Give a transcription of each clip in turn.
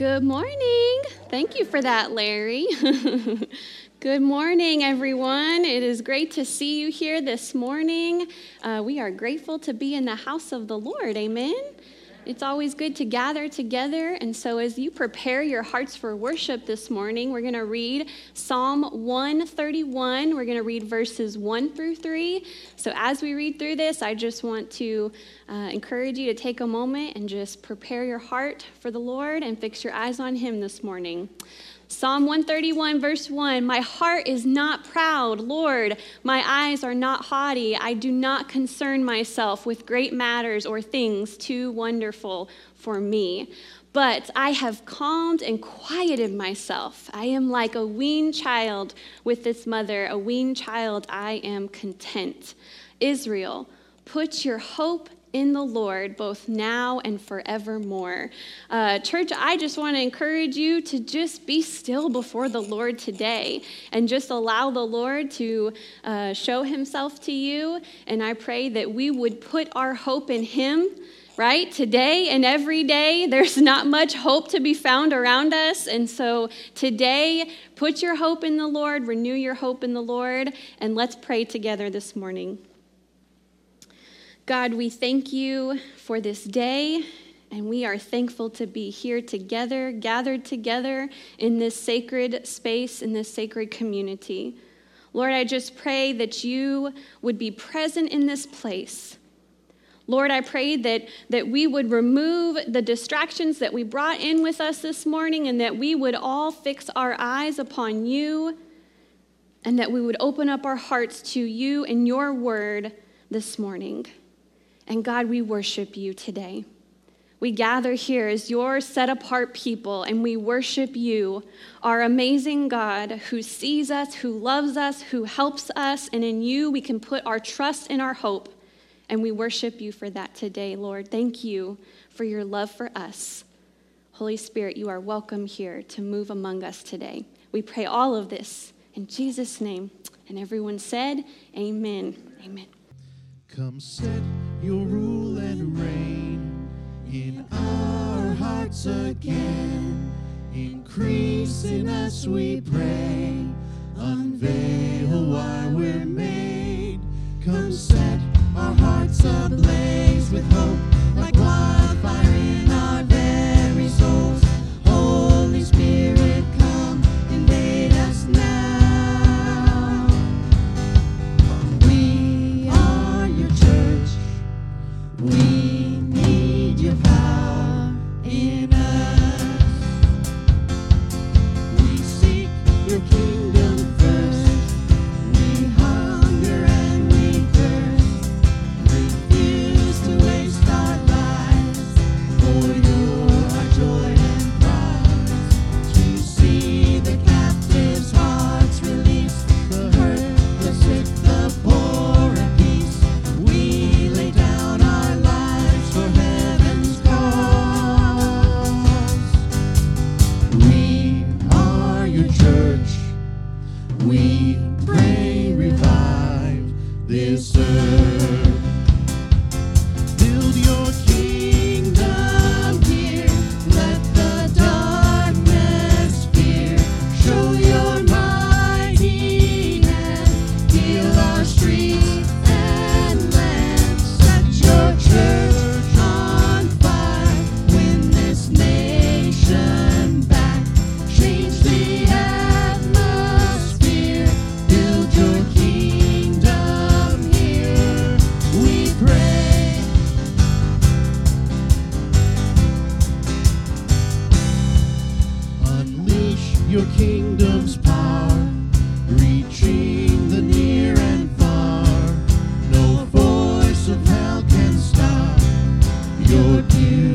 Good morning. Thank you for that, Larry. Good morning, everyone. It is great to see you here this morning. Uh, we are grateful to be in the house of the Lord. Amen. It's always good to gather together. And so, as you prepare your hearts for worship this morning, we're going to read Psalm 131. We're going to read verses 1 through 3. So, as we read through this, I just want to uh, encourage you to take a moment and just prepare your heart for the Lord and fix your eyes on Him this morning. Psalm 131, verse 1 My heart is not proud, Lord. My eyes are not haughty. I do not concern myself with great matters or things too wonderful for me. But I have calmed and quieted myself. I am like a weaned child with its mother, a weaned child, I am content. Israel, put your hope in the Lord, both now and forevermore. Uh, church, I just want to encourage you to just be still before the Lord today and just allow the Lord to uh, show himself to you. And I pray that we would put our hope in him. Right? Today and every day, there's not much hope to be found around us. And so today, put your hope in the Lord, renew your hope in the Lord, and let's pray together this morning. God, we thank you for this day, and we are thankful to be here together, gathered together in this sacred space, in this sacred community. Lord, I just pray that you would be present in this place. Lord, I pray that, that we would remove the distractions that we brought in with us this morning and that we would all fix our eyes upon you and that we would open up our hearts to you and your word this morning. And God, we worship you today. We gather here as your set apart people and we worship you, our amazing God who sees us, who loves us, who helps us. And in you, we can put our trust and our hope. And we worship you for that today, Lord. Thank you for your love for us. Holy Spirit, you are welcome here to move among us today. We pray all of this in Jesus' name. And everyone said, Amen. Amen. Come set your rule and reign in our hearts again. Increase in us, we pray. Unveil why we're made. Come set our hearts ablaze with hope like wildfire your beauty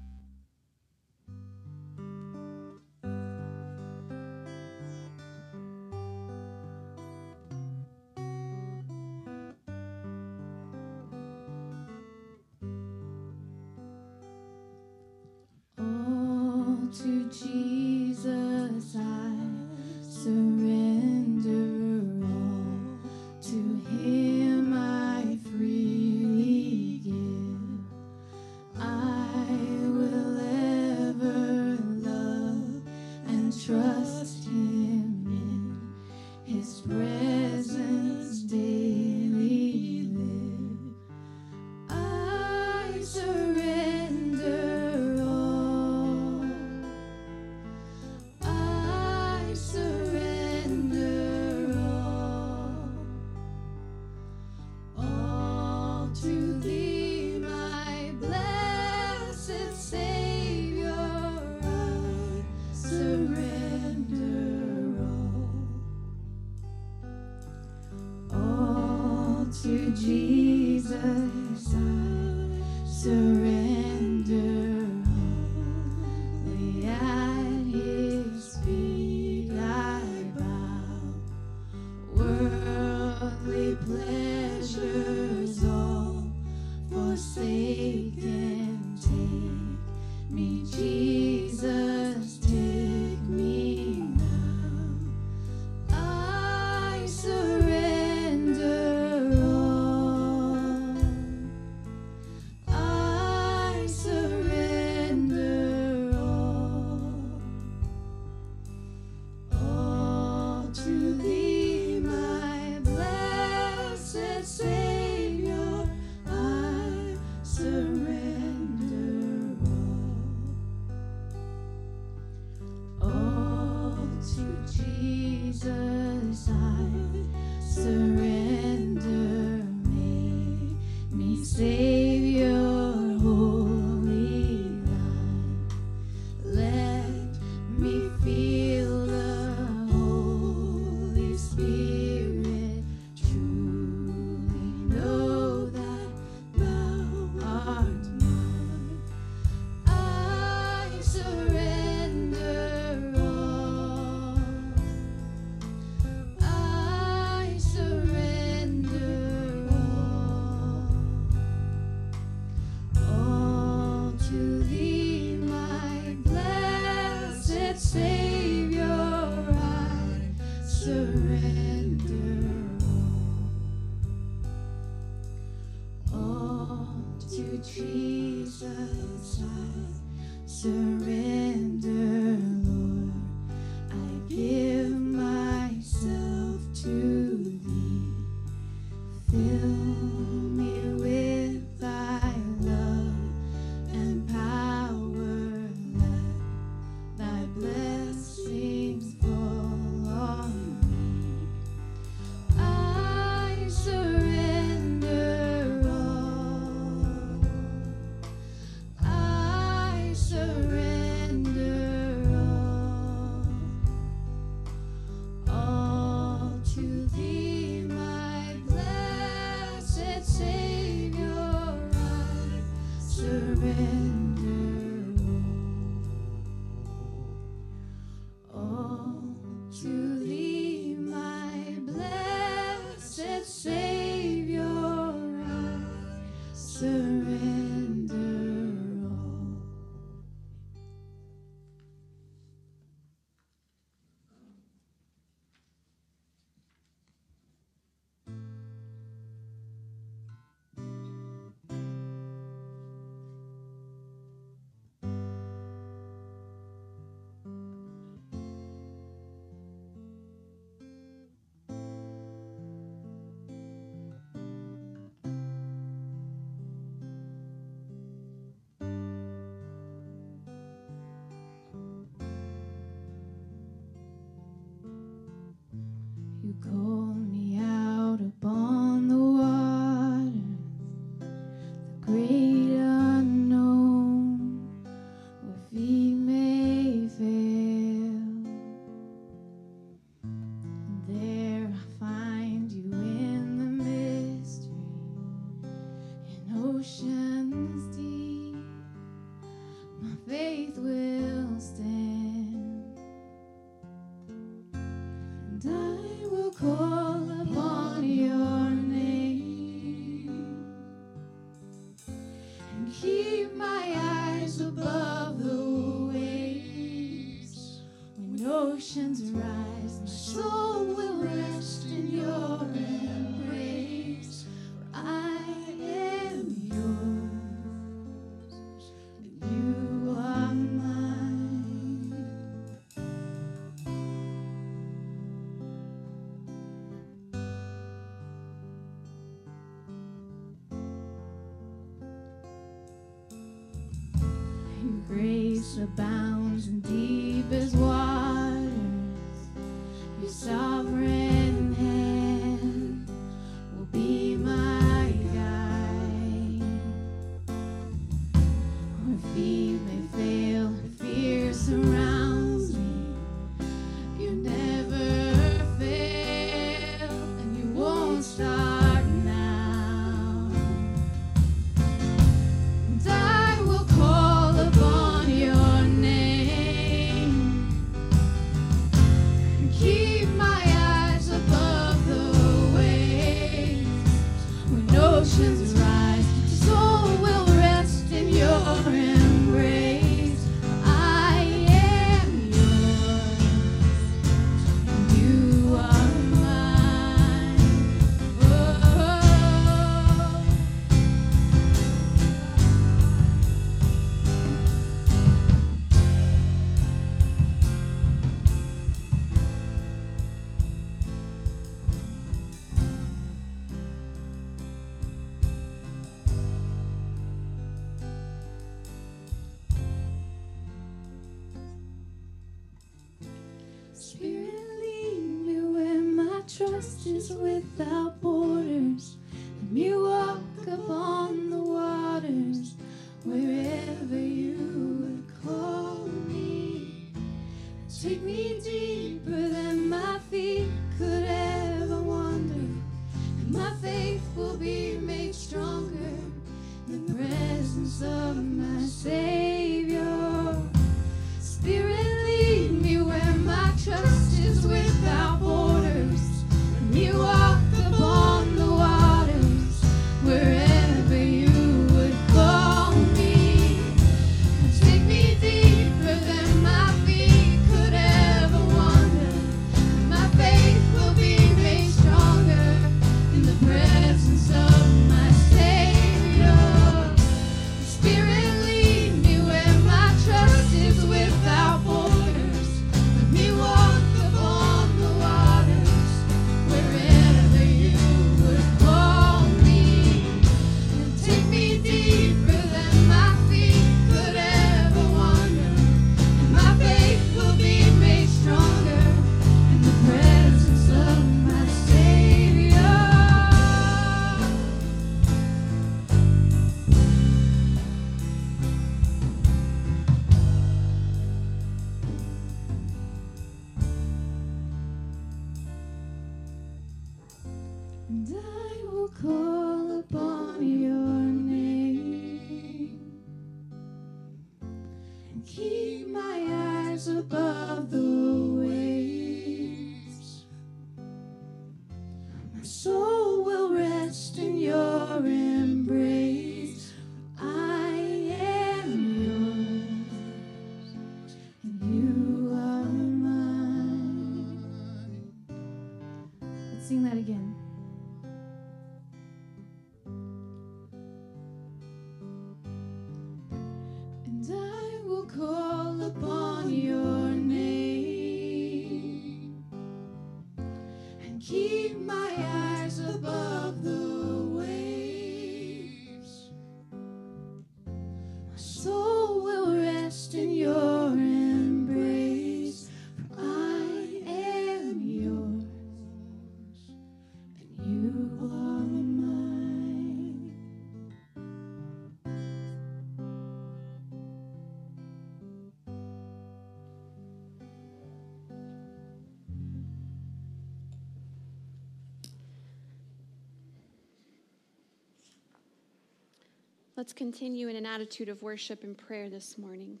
Let's continue in an attitude of worship and prayer this morning.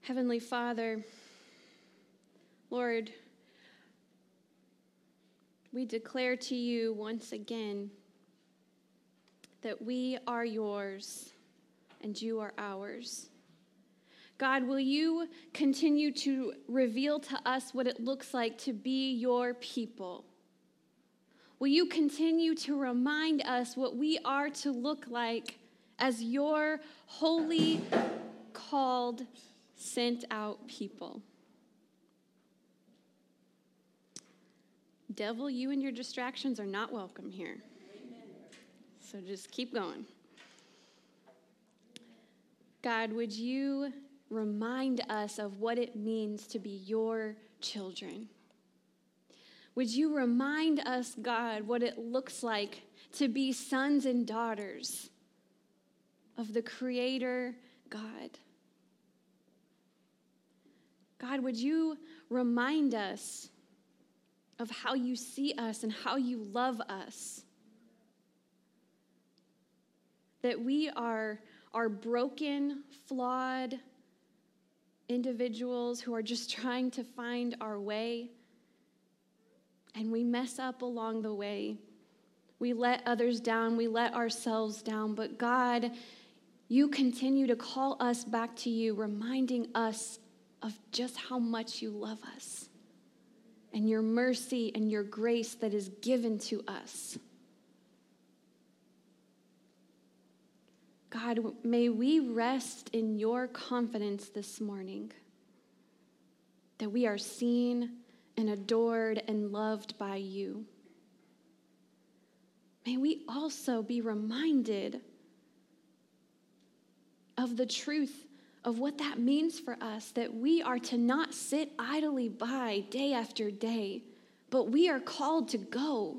Heavenly Father, Lord, we declare to you once again that we are yours and you are ours. God, will you continue to reveal to us what it looks like to be your people? will you continue to remind us what we are to look like as your holy, called, sent out people? Devil, you and your distractions are not welcome here. So just keep going. God, would you remind us of what it means to be your children? Would you remind us, God, what it looks like to be sons and daughters of the Creator God? God, would you remind us of how you see us and how you love us? That we are, are broken, flawed individuals who are just trying to find our way, and we mess up along the way. We let others down, we let ourselves down, but God, you continue to call us back to you, reminding us of just how much you love us and your mercy and your grace that is given to us. God, may we rest in your confidence this morning that we are seen and adored and loved by you. May we also be reminded of the truth of what that means for us that we are to not sit idly by day after day, but we are called to go.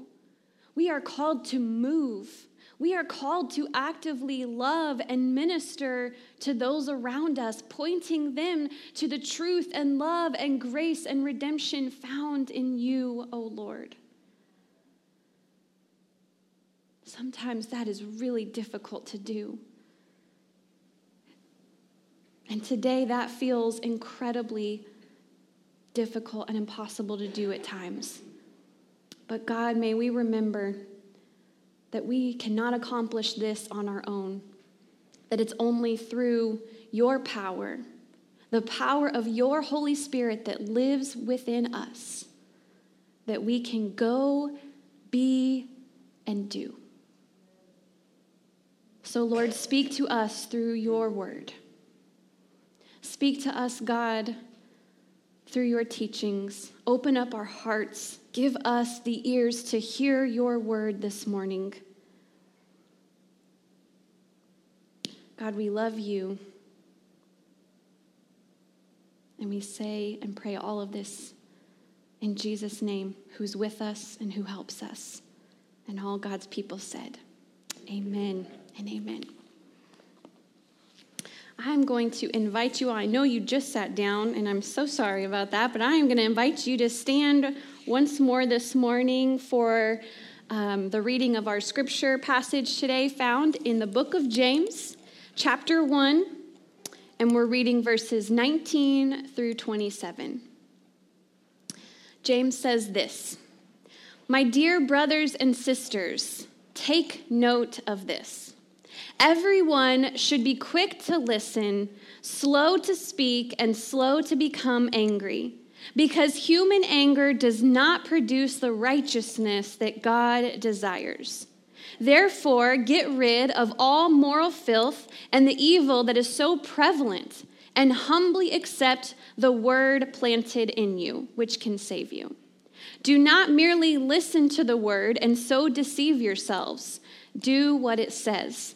We are called to move. We are called to actively love and minister to those around us, pointing them to the truth and love and grace and redemption found in you, O Lord. Sometimes that is really difficult to do. And today that feels incredibly difficult and impossible to do at times. But God, may we remember that we cannot accomplish this on our own, that it's only through your power, the power of your Holy Spirit that lives within us, that we can go, be, and do. So, Lord, speak to us through your word. Speak to us, God, through your teachings. Open up our hearts. Give us the ears to hear your word this morning. God, we love you. And we say and pray all of this in Jesus' name, who's with us and who helps us. And all God's people said, Amen and amen. I'm going to invite you. I know you just sat down, and I'm so sorry about that, but I am going to invite you to stand once more this morning for um, the reading of our scripture passage today, found in the book of James, chapter 1, and we're reading verses 19 through 27. James says this My dear brothers and sisters, take note of this. Everyone should be quick to listen, slow to speak, and slow to become angry, because human anger does not produce the righteousness that God desires. Therefore, get rid of all moral filth and the evil that is so prevalent, and humbly accept the word planted in you, which can save you. Do not merely listen to the word and so deceive yourselves. Do what it says.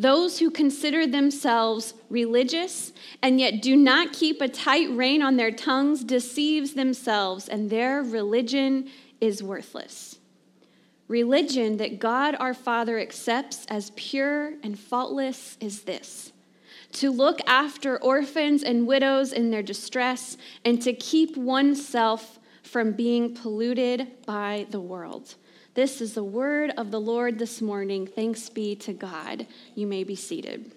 Those who consider themselves religious and yet do not keep a tight rein on their tongues deceives themselves and their religion is worthless. Religion that God our Father accepts as pure and faultless is this to look after orphans and widows in their distress and to keep oneself from being polluted by the world. This is the word of the Lord this morning. Thanks be to God. You may be seated.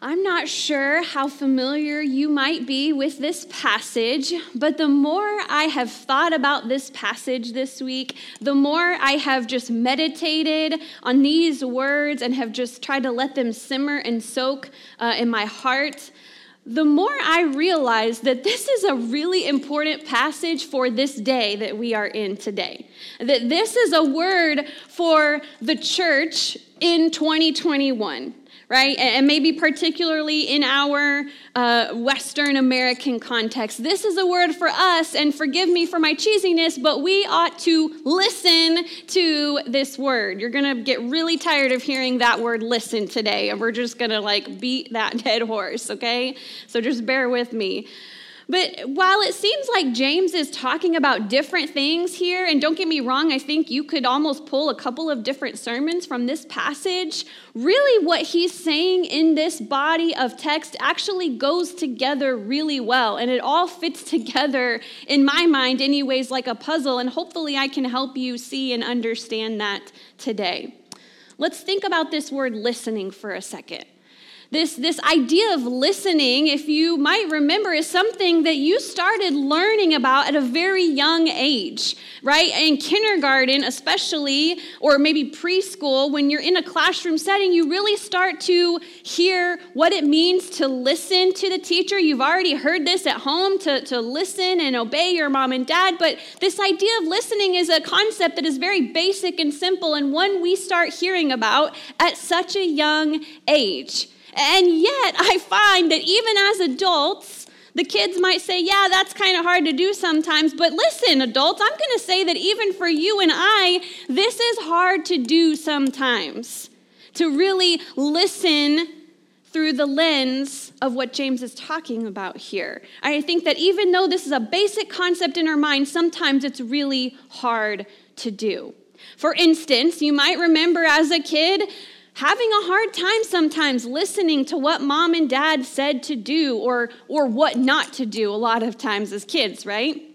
I'm not sure how familiar you might be with this passage, but the more I have thought about this passage this week, the more I have just meditated on these words and have just tried to let them simmer and soak uh, in my heart, the more I realize that this is a really important passage for this day that we are in today. That this is a word for the church in 2021 right? And maybe particularly in our uh, Western American context. This is a word for us, and forgive me for my cheesiness, but we ought to listen to this word. You're gonna get really tired of hearing that word listen today, and we're just gonna like beat that dead horse, okay? So just bear with me. But while it seems like James is talking about different things here, and don't get me wrong, I think you could almost pull a couple of different sermons from this passage, really what he's saying in this body of text actually goes together really well. And it all fits together, in my mind, anyways, like a puzzle. And hopefully I can help you see and understand that today. Let's think about this word listening for a second. This, this idea of listening, if you might remember, is something that you started learning about at a very young age, right? In kindergarten, especially, or maybe preschool, when you're in a classroom setting, you really start to hear what it means to listen to the teacher. You've already heard this at home to, to listen and obey your mom and dad, but this idea of listening is a concept that is very basic and simple and one we start hearing about at such a young age. And yet, I find that even as adults, the kids might say, Yeah, that's kind of hard to do sometimes. But listen, adults, I'm going to say that even for you and I, this is hard to do sometimes. To really listen through the lens of what James is talking about here. I think that even though this is a basic concept in our mind, sometimes it's really hard to do. For instance, you might remember as a kid, having a hard time sometimes listening to what mom and dad said to do or, or what not to do a lot of times as kids, right?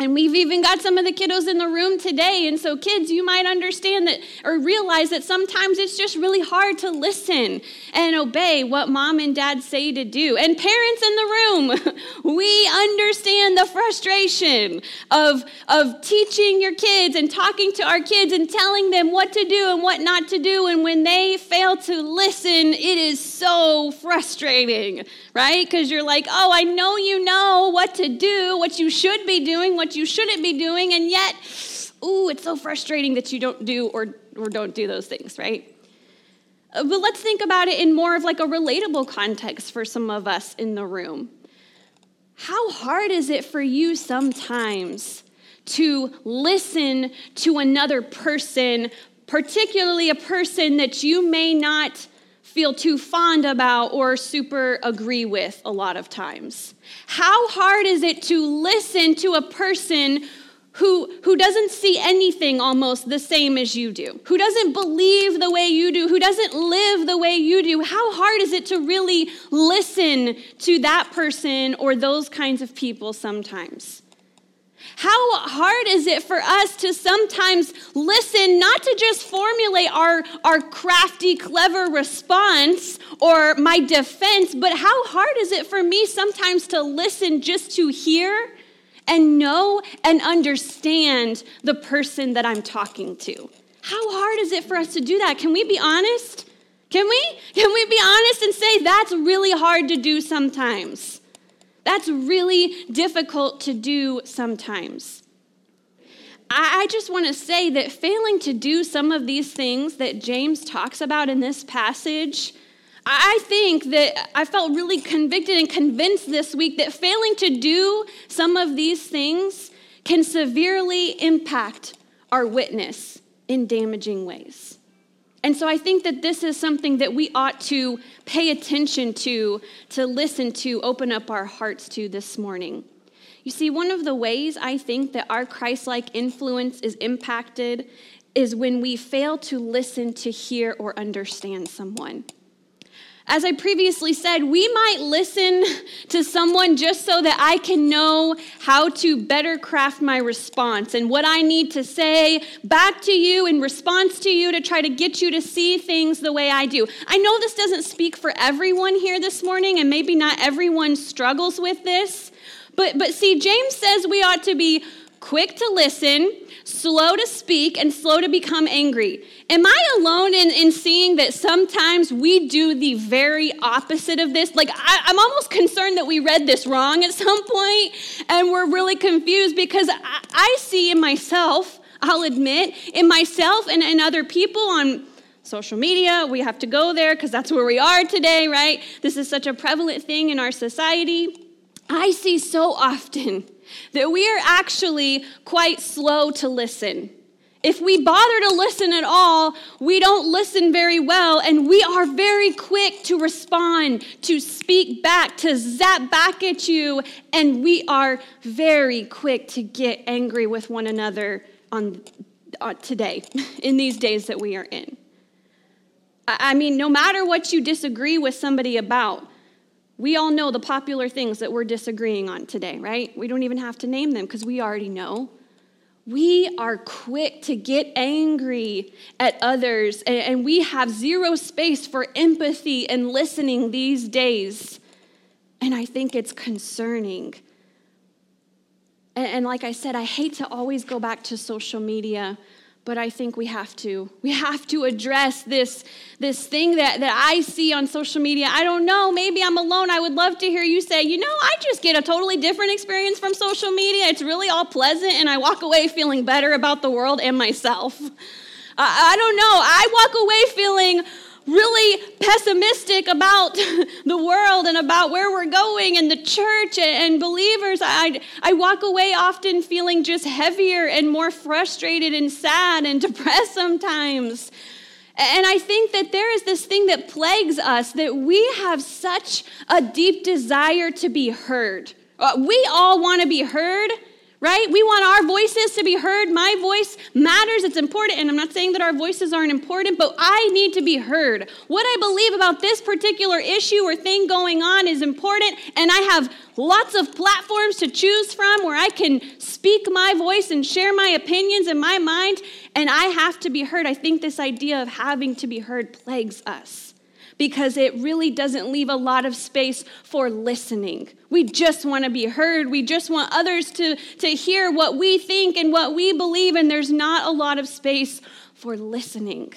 And we've even got some of the kiddos in the room today. And so, kids, you might understand that or realize that sometimes it's just really hard to listen and obey what mom and dad say to do. And parents in the room, we understand the frustration of, of teaching your kids and talking to our kids and telling them what to do and what not to do. And when they fail to listen, it is so frustrating, right? Because you're like, oh, I know you know what to do, what you should be doing, what you shouldn't be doing, and yet, ooh, it's so frustrating that you don't do or, or don't do those things, right? Uh, but let's think about it in more of like a relatable context for some of us in the room. How hard is it for you sometimes to listen to another person, particularly a person that you may not feel too fond about or super agree with a lot of times? How hard is it to listen to a person who, who doesn't see anything almost the same as you do, who doesn't believe the way you do, who doesn't live the way you do? How hard is it to really listen to that person or those kinds of people sometimes? How hard is it for us to sometimes listen, not to just formulate our, our crafty, clever response or my defense, but how hard is it for me sometimes to listen just to hear and know and understand the person that I'm talking to? How hard is it for us to do that? Can we be honest? Can we? Can we be honest and say that's really hard to do sometimes? That's really difficult to do sometimes. I just want to say that failing to do some of these things that James talks about in this passage, I think that I felt really convicted and convinced this week that failing to do some of these things can severely impact our witness in damaging ways. And so I think that this is something that we ought to pay attention to, to listen to, open up our hearts to this morning. You see, one of the ways I think that our Christ like influence is impacted is when we fail to listen to hear or understand someone. As I previously said, we might listen to someone just so that I can know how to better craft my response and what I need to say back to you in response to you to try to get you to see things the way I do. I know this doesn't speak for everyone here this morning, and maybe not everyone struggles with this, but, but see, James says we ought to be quick to listen, slow to speak, and slow to become angry. Am I alone in, in seeing that sometimes we do the very opposite of this? Like, I, I'm almost concerned that we read this wrong at some point and we're really confused because I, I see in myself, I'll admit, in myself and in other people on social media. We have to go there because that's where we are today, right? This is such a prevalent thing in our society. I see so often that we are actually quite slow to listen. If we bother to listen at all, we don't listen very well, and we are very quick to respond, to speak back, to zap back at you, and we are very quick to get angry with one another on uh, today, in these days that we are in. I mean, no matter what you disagree with somebody about, we all know the popular things that we're disagreeing on today, right? We don't even have to name them because we already know. We are quick to get angry at others, and we have zero space for empathy and listening these days. And I think it's concerning. And, like I said, I hate to always go back to social media but I think we have to. We have to address this, this thing that, that I see on social media. I don't know, maybe I'm alone. I would love to hear you say, you know, I just get a totally different experience from social media. It's really all pleasant, and I walk away feeling better about the world and myself. I, I don't know. I walk away feeling really pessimistic about the world and about where we're going and the church and believers, I, I walk away often feeling just heavier and more frustrated and sad and depressed sometimes. And I think that there is this thing that plagues us that we have such a deep desire to be heard. Uh, we all want to be heard right? We want our voices to be heard. My voice matters, it's important. And I'm not saying that our voices aren't important, but I need to be heard. What I believe about this particular issue or thing going on is important, and I have lots of platforms to choose from where I can speak my voice and share my opinions and my mind, and I have to be heard. I think this idea of having to be heard plagues us because it really doesn't leave a lot of space for listening. We just want to be heard. We just want others to, to hear what we think and what we believe, and there's not a lot of space for listening.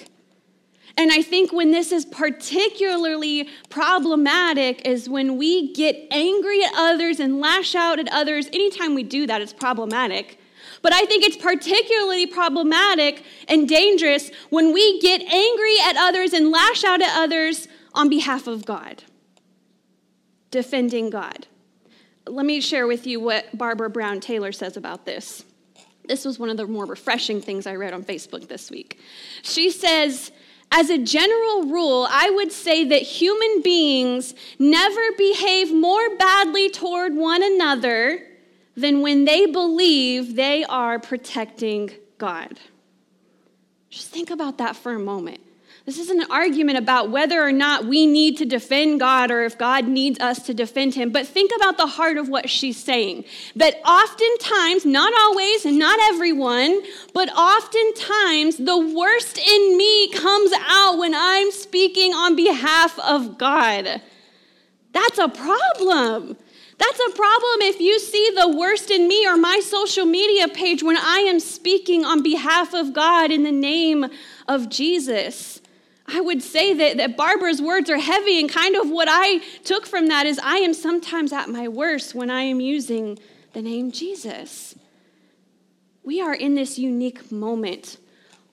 And I think when this is particularly problematic is when we get angry at others and lash out at others. Anytime we do that, it's problematic. But I think it's particularly problematic and dangerous when we get angry at others and lash out at others on behalf of God, defending God. Let me share with you what Barbara Brown Taylor says about this. This was one of the more refreshing things I read on Facebook this week. She says, as a general rule, I would say that human beings never behave more badly toward one another than when they believe they are protecting God. Just think about that for a moment. This isn't an argument about whether or not we need to defend God or if God needs us to defend him. But think about the heart of what she's saying. That oftentimes, not always and not everyone, but oftentimes the worst in me comes out when I'm speaking on behalf of God. That's a problem. That's a problem if you see the worst in me or my social media page when I am speaking on behalf of God in the name of Jesus. I would say that, that Barbara's words are heavy, and kind of what I took from that is I am sometimes at my worst when I am using the name Jesus. We are in this unique moment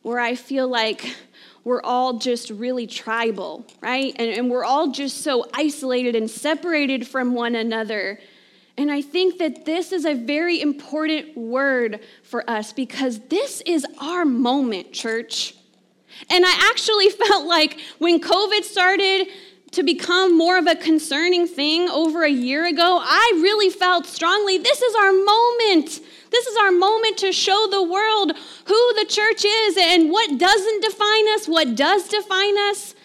where I feel like we're all just really tribal, right? And, and we're all just so isolated and separated from one another. And I think that this is a very important word for us because this is our moment, church. And I actually felt like when COVID started to become more of a concerning thing over a year ago, I really felt strongly this is our moment. This is our moment to show the world who the church is and what doesn't define us, what does define us.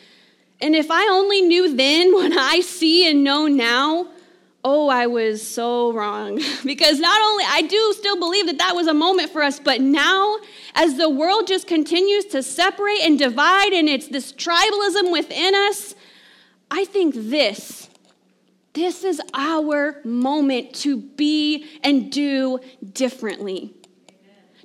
And if I only knew then what I see and know now, oh, I was so wrong. because not only, I do still believe that that was a moment for us, but now, as the world just continues to separate and divide, and it's this tribalism within us, I think this, this is our moment to be and do differently.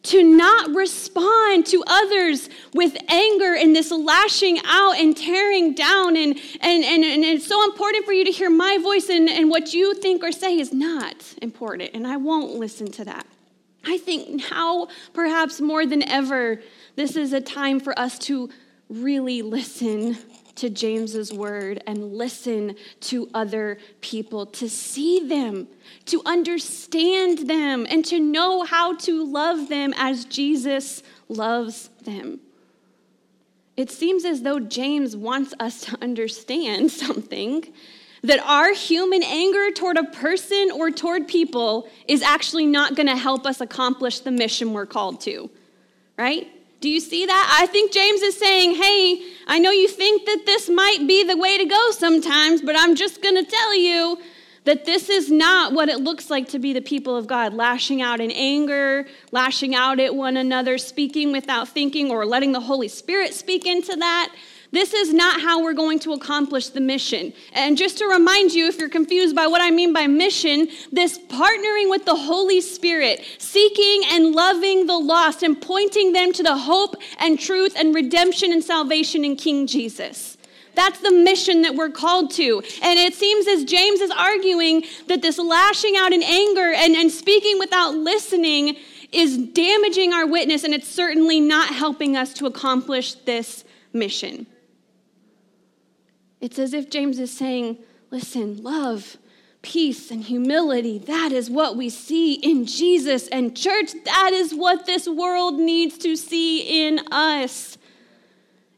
To not respond to others with anger and this lashing out and tearing down. And, and, and, and it's so important for you to hear my voice, and, and what you think or say is not important. And I won't listen to that. I think now, perhaps more than ever, this is a time for us to really listen to James's word and listen to other people, to see them, to understand them, and to know how to love them as Jesus loves them. It seems as though James wants us to understand something that our human anger toward a person or toward people is actually not going to help us accomplish the mission we're called to, right? Do you see that? I think James is saying, hey, I know you think that this might be the way to go sometimes, but I'm just going to tell you that this is not what it looks like to be the people of God, lashing out in anger, lashing out at one another, speaking without thinking, or letting the Holy Spirit speak into that. This is not how we're going to accomplish the mission. And just to remind you, if you're confused by what I mean by mission, this partnering with the Holy Spirit, seeking and loving the lost, and pointing them to the hope and truth and redemption and salvation in King Jesus. That's the mission that we're called to. And it seems as James is arguing that this lashing out in anger and, and speaking without listening is damaging our witness, and it's certainly not helping us to accomplish this mission. It's as if James is saying, listen, love, peace, and humility, that is what we see in Jesus. And, church, that is what this world needs to see in us.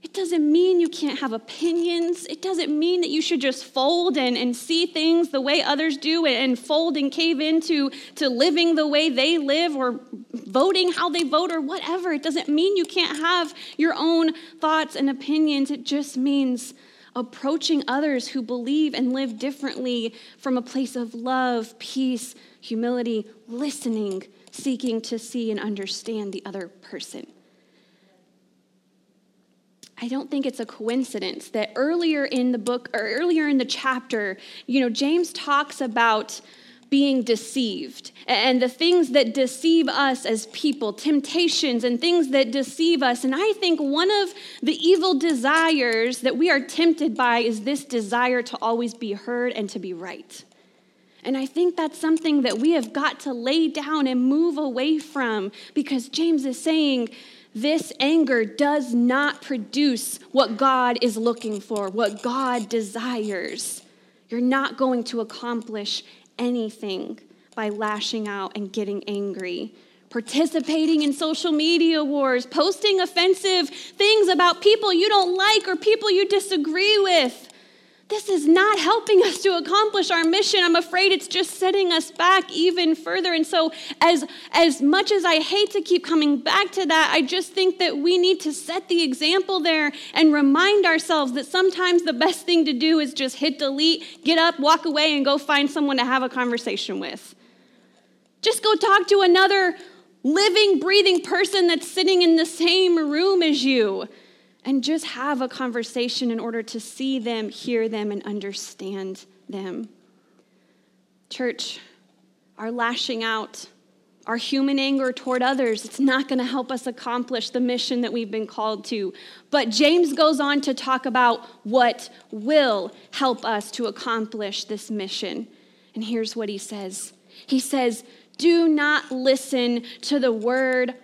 It doesn't mean you can't have opinions. It doesn't mean that you should just fold and, and see things the way others do and, fold and cave into to living the way they live or voting how they vote or whatever. It doesn't mean you can't have your own thoughts and opinions. It just means approaching others who believe and live differently from a place of love, peace, humility, listening, seeking to see and understand the other person. I don't think it's a coincidence that earlier in the book or earlier in the chapter, you know, James talks about being deceived and the things that deceive us as people, temptations and things that deceive us. And I think one of the evil desires that we are tempted by is this desire to always be heard and to be right. And I think that's something that we have got to lay down and move away from because James is saying, this anger does not produce what God is looking for, what God desires. You're not going to accomplish anything by lashing out and getting angry. Participating in social media wars, posting offensive things about people you don't like or people you disagree with. This is not helping us to accomplish our mission. I'm afraid it's just setting us back even further. And so, as, as much as I hate to keep coming back to that, I just think that we need to set the example there and remind ourselves that sometimes the best thing to do is just hit delete, get up, walk away, and go find someone to have a conversation with. Just go talk to another living, breathing person that's sitting in the same room as you and just have a conversation in order to see them, hear them, and understand them. Church, our lashing out, our human anger toward others, it's not going to help us accomplish the mission that we've been called to. But James goes on to talk about what will help us to accomplish this mission. And here's what he says He says, Do not listen to the word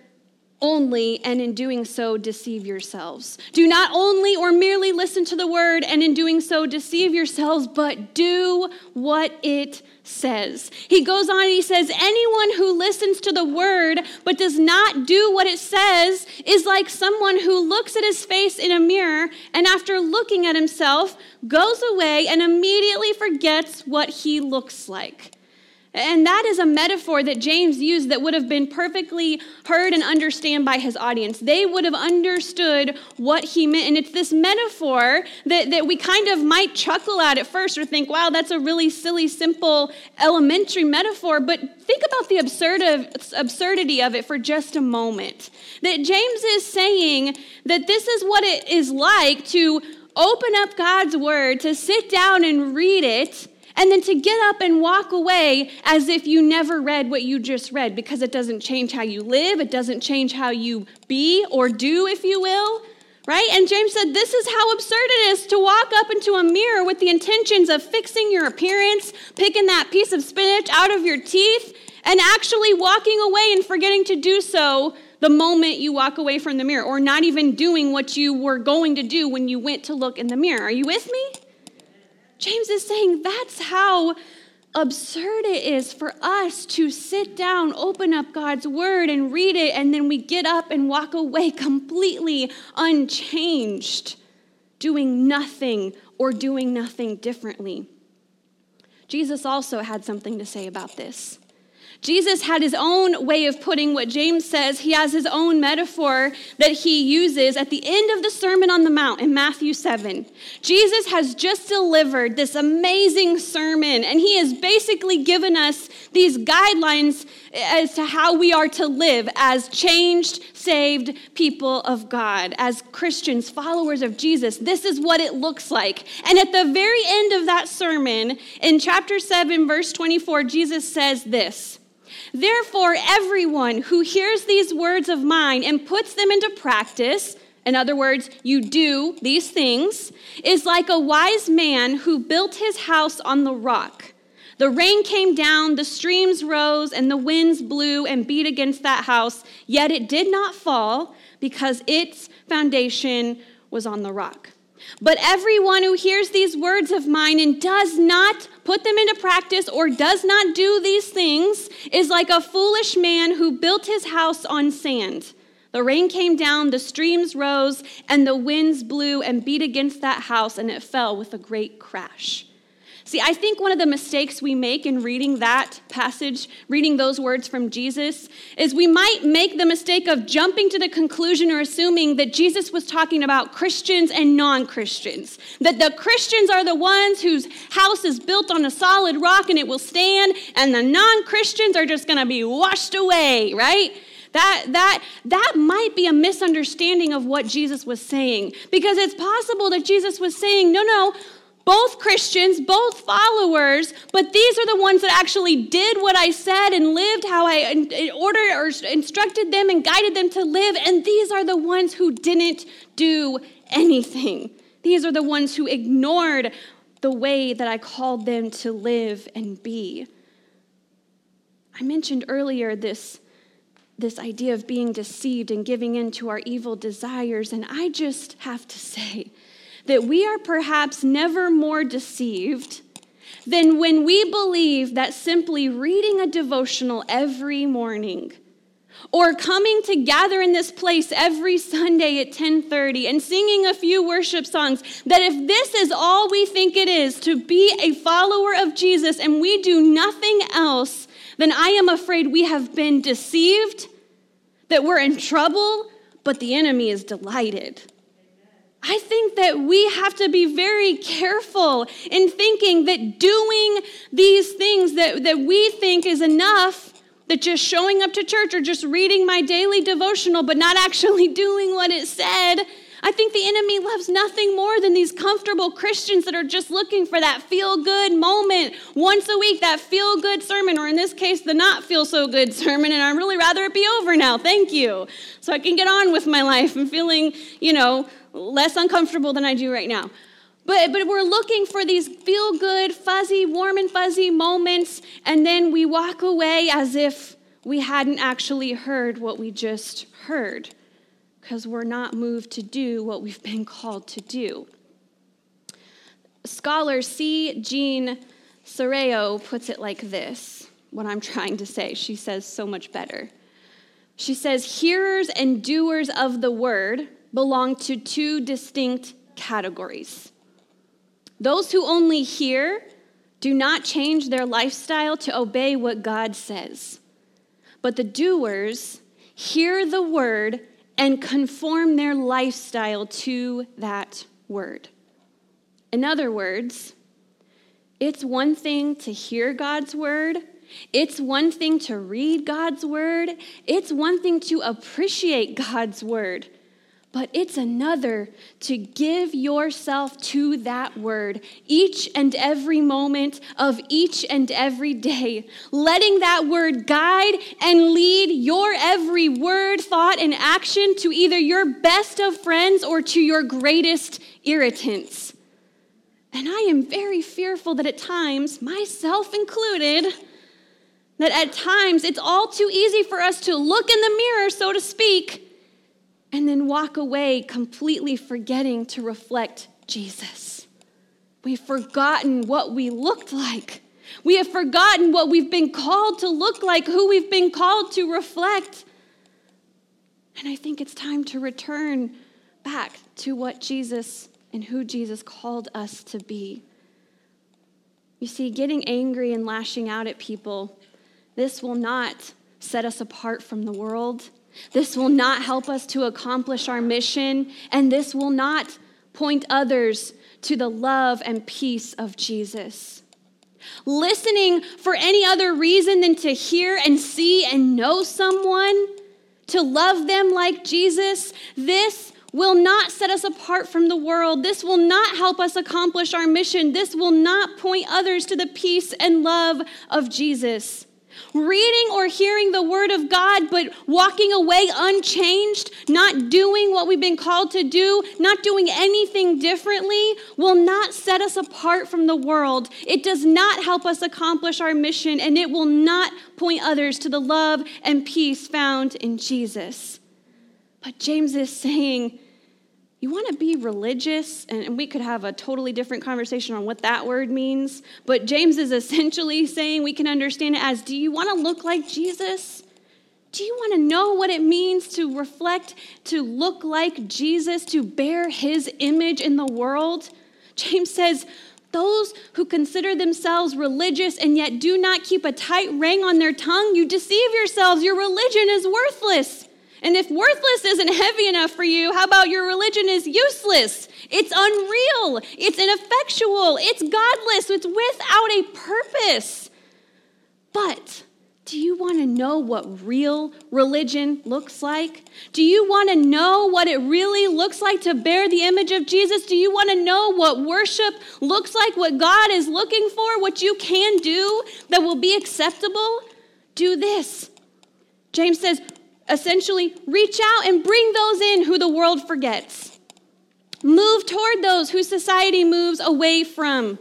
only, and in doing so, deceive yourselves. Do not only or merely listen to the word, and in doing so, deceive yourselves, but do what it says. He goes on and he says, Anyone who listens to the word but does not do what it says is like someone who looks at his face in a mirror and after looking at himself goes away and immediately forgets what he looks like. And that is a metaphor that James used that would have been perfectly heard and understood by his audience. They would have understood what he meant. And it's this metaphor that, that we kind of might chuckle at at first or think, wow, that's a really silly, simple, elementary metaphor. But think about the absurd absurdity of it for just a moment. That James is saying that this is what it is like to open up God's word, to sit down and read it and then to get up and walk away as if you never read what you just read because it doesn't change how you live, it doesn't change how you be or do, if you will. Right? And James said, This is how absurd it is to walk up into a mirror with the intentions of fixing your appearance, picking that piece of spinach out of your teeth, and actually walking away and forgetting to do so the moment you walk away from the mirror, or not even doing what you were going to do when you went to look in the mirror. Are you with me? James is saying that's how absurd it is for us to sit down, open up God's word, and read it, and then we get up and walk away completely unchanged, doing nothing or doing nothing differently. Jesus also had something to say about this. Jesus had his own way of putting what James says. He has his own metaphor that he uses at the end of the Sermon on the Mount in Matthew 7. Jesus has just delivered this amazing sermon, and he has basically given us these guidelines as to how we are to live as changed, saved people of God, as Christians, followers of Jesus. This is what it looks like. And at the very end of that sermon, in chapter 7, verse 24, Jesus says this. Therefore, everyone who hears these words of mine and puts them into practice, in other words, you do these things, is like a wise man who built his house on the rock. The rain came down, the streams rose, and the winds blew and beat against that house, yet it did not fall because its foundation was on the rock. But everyone who hears these words of mine and does not put them into practice or does not do these things is like a foolish man who built his house on sand. The rain came down, the streams rose, and the winds blew and beat against that house, and it fell with a great crash. See, I think one of the mistakes we make in reading that passage, reading those words from Jesus, is we might make the mistake of jumping to the conclusion or assuming that Jesus was talking about Christians and non Christians. That the Christians are the ones whose house is built on a solid rock and it will stand, and the non Christians are just gonna be washed away, right? That, that, that might be a misunderstanding of what Jesus was saying. Because it's possible that Jesus was saying, no, no, both Christians, both followers, but these are the ones that actually did what I said and lived how I ordered or instructed them and guided them to live. And these are the ones who didn't do anything. These are the ones who ignored the way that I called them to live and be. I mentioned earlier this, this idea of being deceived and giving in to our evil desires, and I just have to say, that we are perhaps never more deceived than when we believe that simply reading a devotional every morning or coming to gather in this place every Sunday at 10:30 and singing a few worship songs that if this is all we think it is to be a follower of Jesus and we do nothing else then I am afraid we have been deceived that we're in trouble but the enemy is delighted I think that we have to be very careful in thinking that doing these things that, that we think is enough, that just showing up to church or just reading my daily devotional, but not actually doing what it said. I think the enemy loves nothing more than these comfortable Christians that are just looking for that feel good moment once a week, that feel good sermon, or in this case, the not feel so good sermon. And I'd really rather it be over now. Thank you. So I can get on with my life and feeling, you know, less uncomfortable than I do right now. But, but we're looking for these feel good, fuzzy, warm and fuzzy moments, and then we walk away as if we hadn't actually heard what we just heard because we're not moved to do what we've been called to do. Scholar C. Jeanne Serrão puts it like this what I'm trying to say. She says so much better. She says, Hearers and doers of the word belong to two distinct categories. Those who only hear do not change their lifestyle to obey what God says, but the doers hear the word and conform their lifestyle to that word. In other words, it's one thing to hear God's word. It's one thing to read God's word. It's one thing to appreciate God's word. But it's another to give yourself to that word each and every moment of each and every day, letting that word guide and lead your every word, thought, and action to either your best of friends or to your greatest irritants. And I am very fearful that at times, myself included, that at times it's all too easy for us to look in the mirror, so to speak and then walk away completely forgetting to reflect Jesus. We've forgotten what we looked like. We have forgotten what we've been called to look like, who we've been called to reflect. And I think it's time to return back to what Jesus and who Jesus called us to be. You see, getting angry and lashing out at people, this will not set us apart from the world. This will not help us to accomplish our mission, and this will not point others to the love and peace of Jesus. Listening for any other reason than to hear and see and know someone, to love them like Jesus, this will not set us apart from the world. This will not help us accomplish our mission. This will not point others to the peace and love of Jesus. Reading or hearing the word of God, but walking away unchanged, not doing what we've been called to do, not doing anything differently, will not set us apart from the world. It does not help us accomplish our mission, and it will not point others to the love and peace found in Jesus. But James is saying, you want to be religious, and we could have a totally different conversation on what that word means, but James is essentially saying we can understand it as do you want to look like Jesus? Do you want to know what it means to reflect, to look like Jesus, to bear his image in the world? James says, those who consider themselves religious and yet do not keep a tight ring on their tongue, you deceive yourselves. Your religion is worthless. And if worthless isn't heavy enough for you, how about your religion is useless? It's unreal, it's ineffectual, it's godless, it's without a purpose. But do you want to know what real religion looks like? Do you want to know what it really looks like to bear the image of Jesus? Do you want to know what worship looks like, what God is looking for, what you can do that will be acceptable? Do this. James says, essentially reach out and bring those in who the world forgets. Move toward those who society moves away from.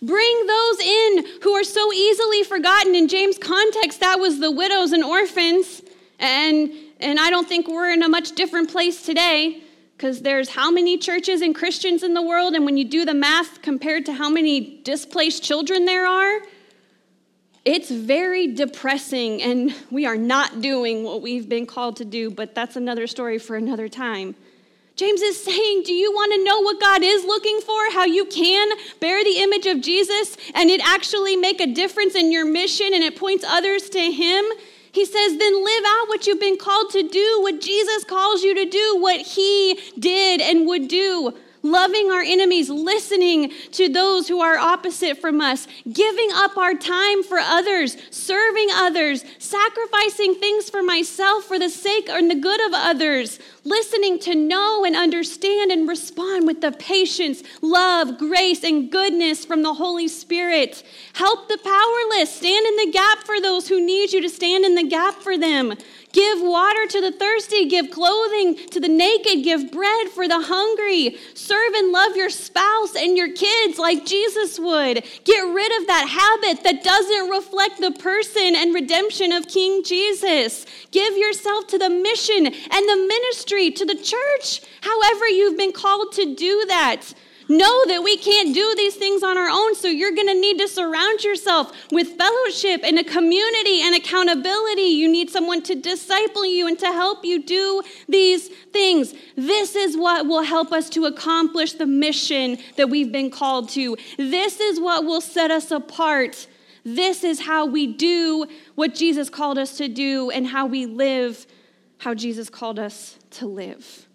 Bring those in who are so easily forgotten. In James' context, that was the widows and orphans. And, and I don't think we're in a much different place today because there's how many churches and Christians in the world, and when you do the math compared to how many displaced children there are, it's very depressing, and we are not doing what we've been called to do, but that's another story for another time. James is saying, Do you want to know what God is looking for? How you can bear the image of Jesus and it actually make a difference in your mission and it points others to Him? He says, Then live out what you've been called to do, what Jesus calls you to do, what He did and would do loving our enemies, listening to those who are opposite from us, giving up our time for others, serving others, sacrificing things for myself for the sake and the good of others, listening to know and understand and respond with the patience, love, grace, and goodness from the Holy Spirit. Help the powerless, stand in the gap for those who need you to stand in the gap for them. Give water to the thirsty, give clothing to the naked, give bread for the hungry. Serve and love your spouse and your kids like Jesus would. Get rid of that habit that doesn't reflect the person and redemption of King Jesus. Give yourself to the mission and the ministry, to the church, however you've been called to do that. Know that we can't do these things on our own, so you're going to need to surround yourself with fellowship and a community and accountability. You need someone to disciple you and to help you do these things. This is what will help us to accomplish the mission that we've been called to. This is what will set us apart. This is how we do what Jesus called us to do and how we live how Jesus called us to live.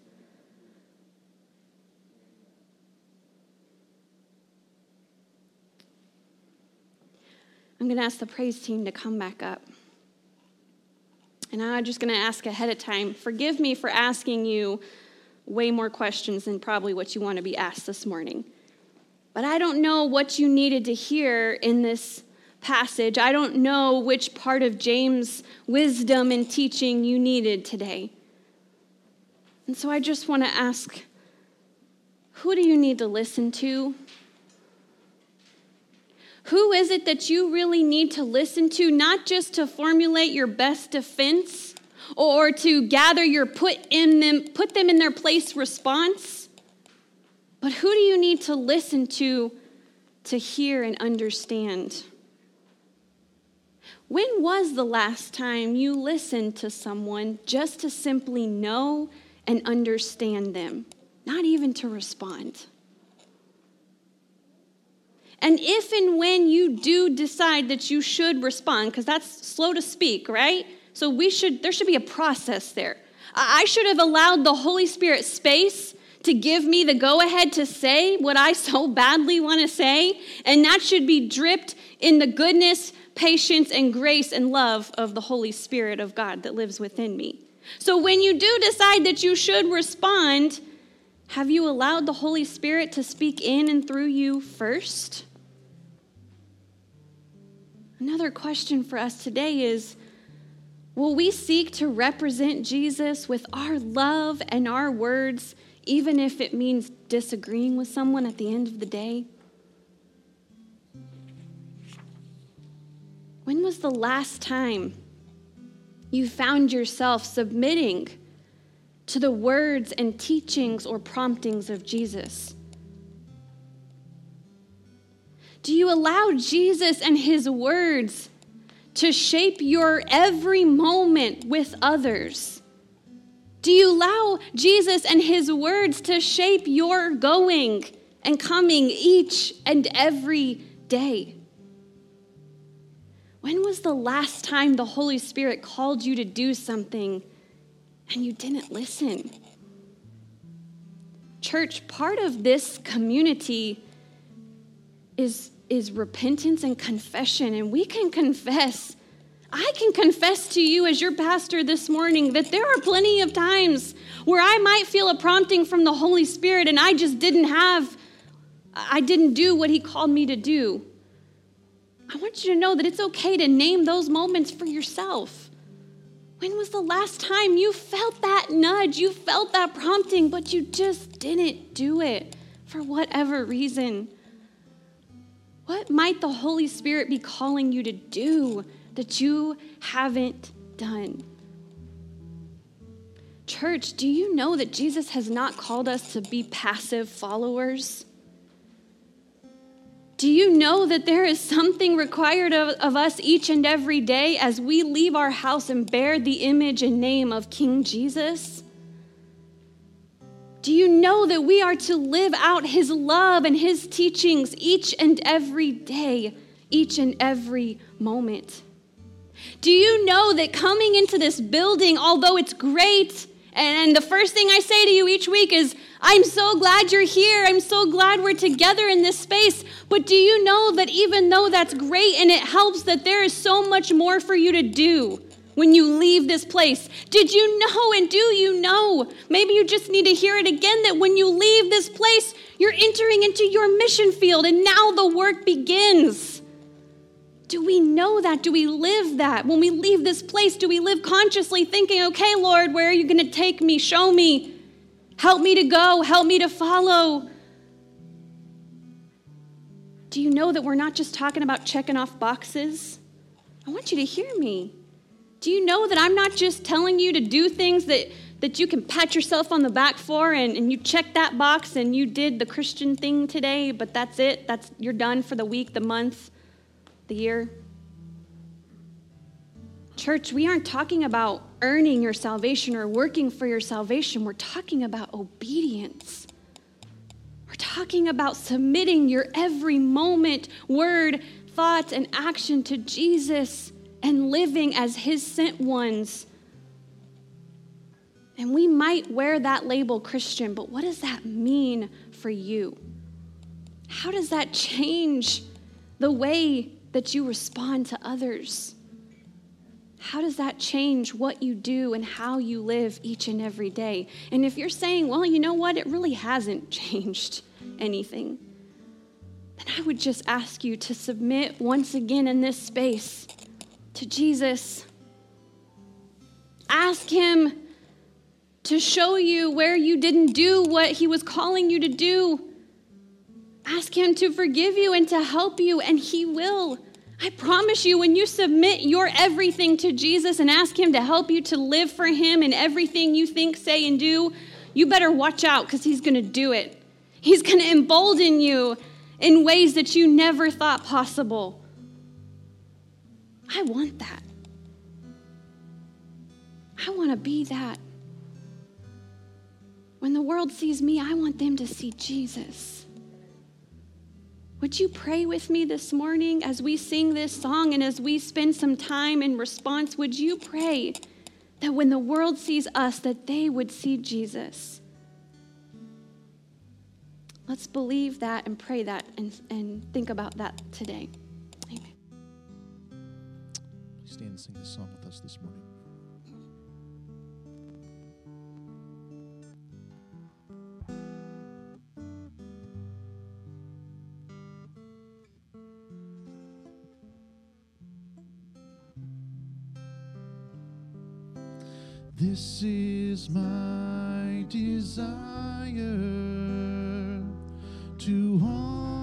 I'm going to ask the praise team to come back up. And I'm just going to ask ahead of time forgive me for asking you way more questions than probably what you want to be asked this morning. But I don't know what you needed to hear in this passage. I don't know which part of James' wisdom and teaching you needed today. And so I just want to ask who do you need to listen to? Who is it that you really need to listen to, not just to formulate your best defense or to gather your put in them put them in their place response? But who do you need to listen to to hear and understand? When was the last time you listened to someone just to simply know and understand them, not even to respond? And if and when you do decide that you should respond, because that's slow to speak, right? So we should there should be a process there. I should have allowed the Holy Spirit space to give me the go ahead to say what I so badly want to say, and that should be dripped in the goodness, patience, and grace and love of the Holy Spirit of God that lives within me. So when you do decide that you should respond, have you allowed the Holy Spirit to speak in and through you first? Another question for us today is Will we seek to represent Jesus with our love and our words, even if it means disagreeing with someone at the end of the day? When was the last time you found yourself submitting to the words and teachings or promptings of Jesus? Do you allow Jesus and his words to shape your every moment with others? Do you allow Jesus and his words to shape your going and coming each and every day? When was the last time the Holy Spirit called you to do something and you didn't listen? Church, part of this community is is repentance and confession. And we can confess. I can confess to you as your pastor this morning that there are plenty of times where I might feel a prompting from the Holy Spirit and I just didn't have, I didn't do what He called me to do. I want you to know that it's okay to name those moments for yourself. When was the last time you felt that nudge? You felt that prompting, but you just didn't do it for whatever reason. What might the Holy Spirit be calling you to do that you haven't done? Church, do you know that Jesus has not called us to be passive followers? Do you know that there is something required of, of, us each and every day as we leave our house and bear the image and name of King Jesus? Do you know that we are to live out His love and His teachings each and every day, each and every moment? Do you know that coming into this building, although it's great, and the first thing I say to you each week is, I'm so glad you're here. I'm so glad we're together in this space. But do you know that even though that's great and it helps, that there is so much more for you to do? When you leave this place. Did you know and do you know? Maybe you just need to hear it again that when you leave this place, you're entering into your mission field and now the work begins. Do we know that? Do we live that? When we leave this place, do we live consciously thinking, okay, Lord, where are you going to take me? Show me. Help me to go. Help me to follow. Do you know that we're not just talking about checking off boxes? I want you to hear me. Do you know that I'm not just telling you to do things that, that you can pat yourself on the back for and, and you check that box and you did the Christian thing today, but that's it? That's you're done for the week, the month, the year? Church, we aren't talking about earning your salvation or working for your salvation. We're talking about obedience. We're talking about submitting your every moment, word, thought, and action to Jesus and living as His sent ones. And we might wear that label Christian, but what does that mean for you? How does that change the way that you respond to others? how does that change what you do and how you live each and every day? And if you're saying, well, you know what, it really hasn't changed anything, then I would just ask you to submit once again in this space to Jesus. Ask Him to show you where you didn't do what He was calling you to do. Ask Him to forgive you and to help you, and He will. I promise you, when you submit your everything to Jesus and ask Him to help you to live for Him in everything you think, say, and do, you better watch out because He's going to do it. He's going to embolden you in ways that you never thought possible. I want that. I want to be that. When the world sees me, I want them to see Jesus. Would you pray with me this morning as we sing this song and as we spend some time in response? Would you pray that when the world sees us, that they would see Jesus? Let's believe that and pray that and, and think about that today. Sing this song with us this morning. This is my desire to honor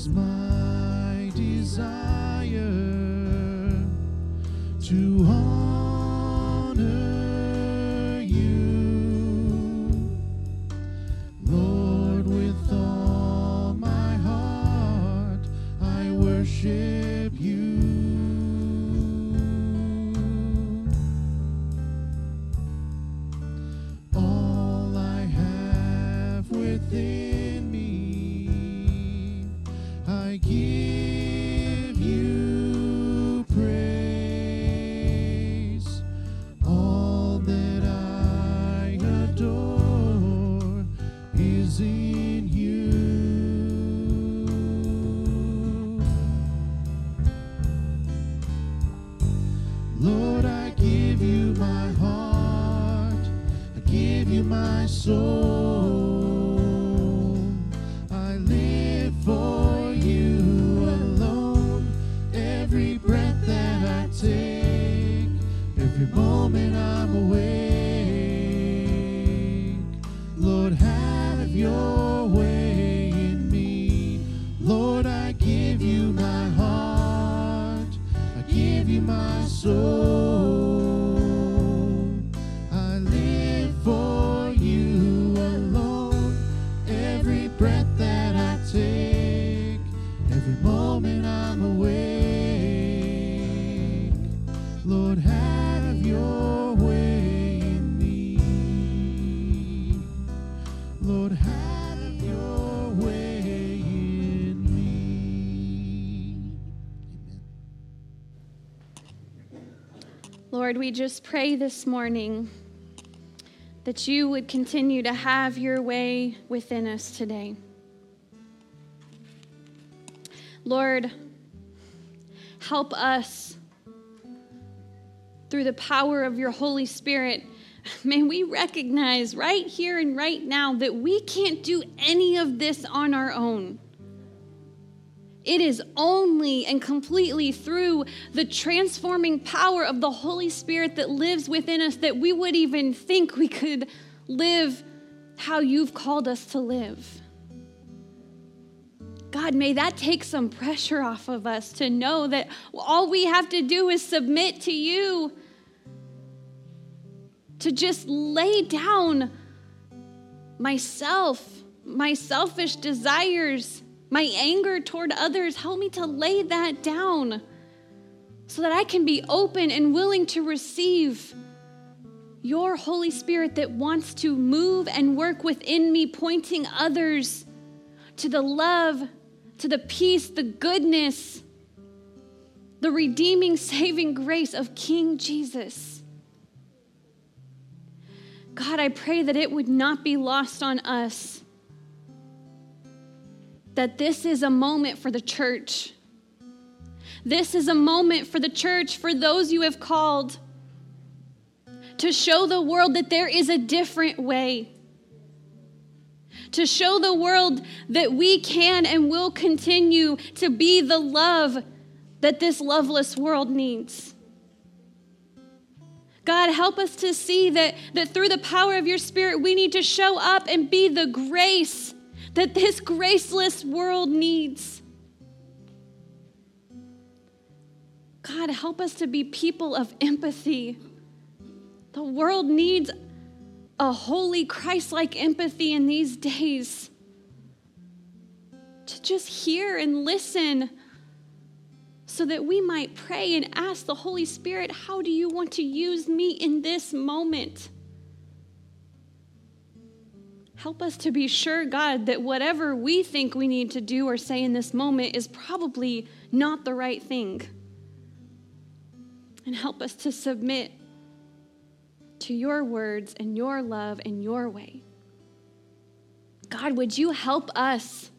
is my desire Lord, have your way in me. Lord, I give you my heart. I give you my soul. Lord, we just pray this morning that you would continue to have your way within us today. Lord, help us through the power of your Holy Spirit, may we recognize right here and right now that we can't do any of this on our own. It is only and completely through the transforming power of the Holy Spirit that lives within us that we would even think we could live how you've called us to live. God, may that take some pressure off of us to know that all we have to do is submit to you, to just lay down myself, my selfish desires my anger toward others, help me to lay that down so that I can be open and willing to receive your Holy Spirit that wants to move and work within me, pointing others to the love, to the peace, the goodness, the redeeming, saving grace of King Jesus. God, I pray that it would not be lost on us that this is a moment for the church. This is a moment for the church, for those you have called, to show the world that there is a different way. To show the world that we can and will continue to be the love that this loveless world needs. God, help us to see that, that through the power of your Spirit, we need to show up and be the grace that this graceless world needs. God, help us to be people of empathy. The world needs a holy, Christ like empathy in these days. To just hear and listen so that we might pray and ask the Holy Spirit, How do you want to use me in this moment? Help us to be sure, God, that whatever we think we need to do or say in this moment is probably not the right thing. And help us to submit to your words and your love and your way. God, would you help us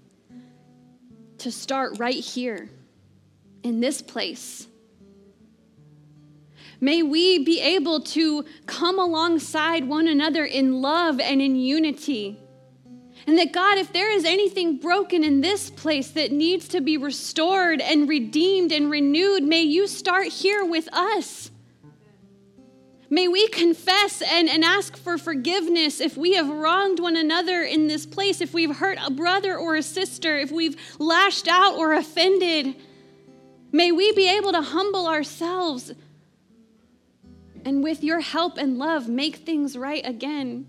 to start right here in this place? May we be able to come alongside one another in love and in unity. And that, God, if there is anything broken in this place that needs to be restored and redeemed and renewed, may you start here with us. May we confess and, and ask for forgiveness if we have wronged one another in this place, if we've hurt a brother or a sister, if we've lashed out or offended. May we be able to humble ourselves and with your help and love, make things right again.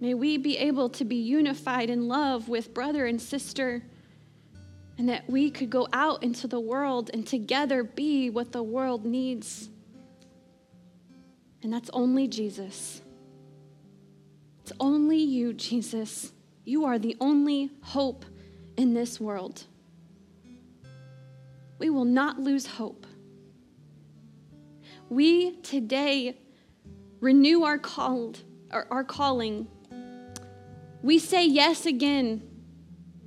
May we be able to be unified in love with brother and sister, and that we could go out into the world and together be what the world needs. And that's only Jesus. It's only you, Jesus. You are the only hope in this world. We will not lose hope we today renew our called our, calling. We say yes again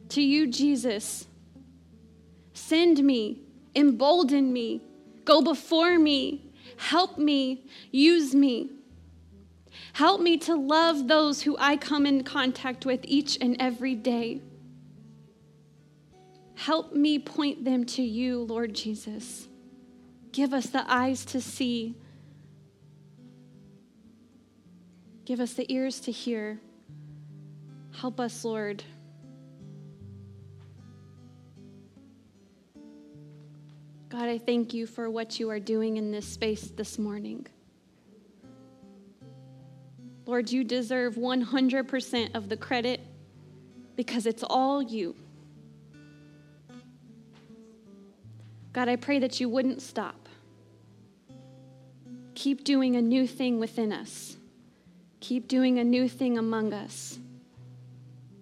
to you, Jesus. Send me, embolden me, go before me, help me, use me. Help me to love those who I come in contact with each and every day. Help me point them to you, Lord Jesus. Give us the eyes to see. Give us the ears to hear. Help us, Lord. God, I thank you for what you are doing in this space this morning. Lord, you deserve 100% of the credit because it's all you. God, I pray that you wouldn't stop. Keep doing a new thing within us. Keep doing a new thing among us.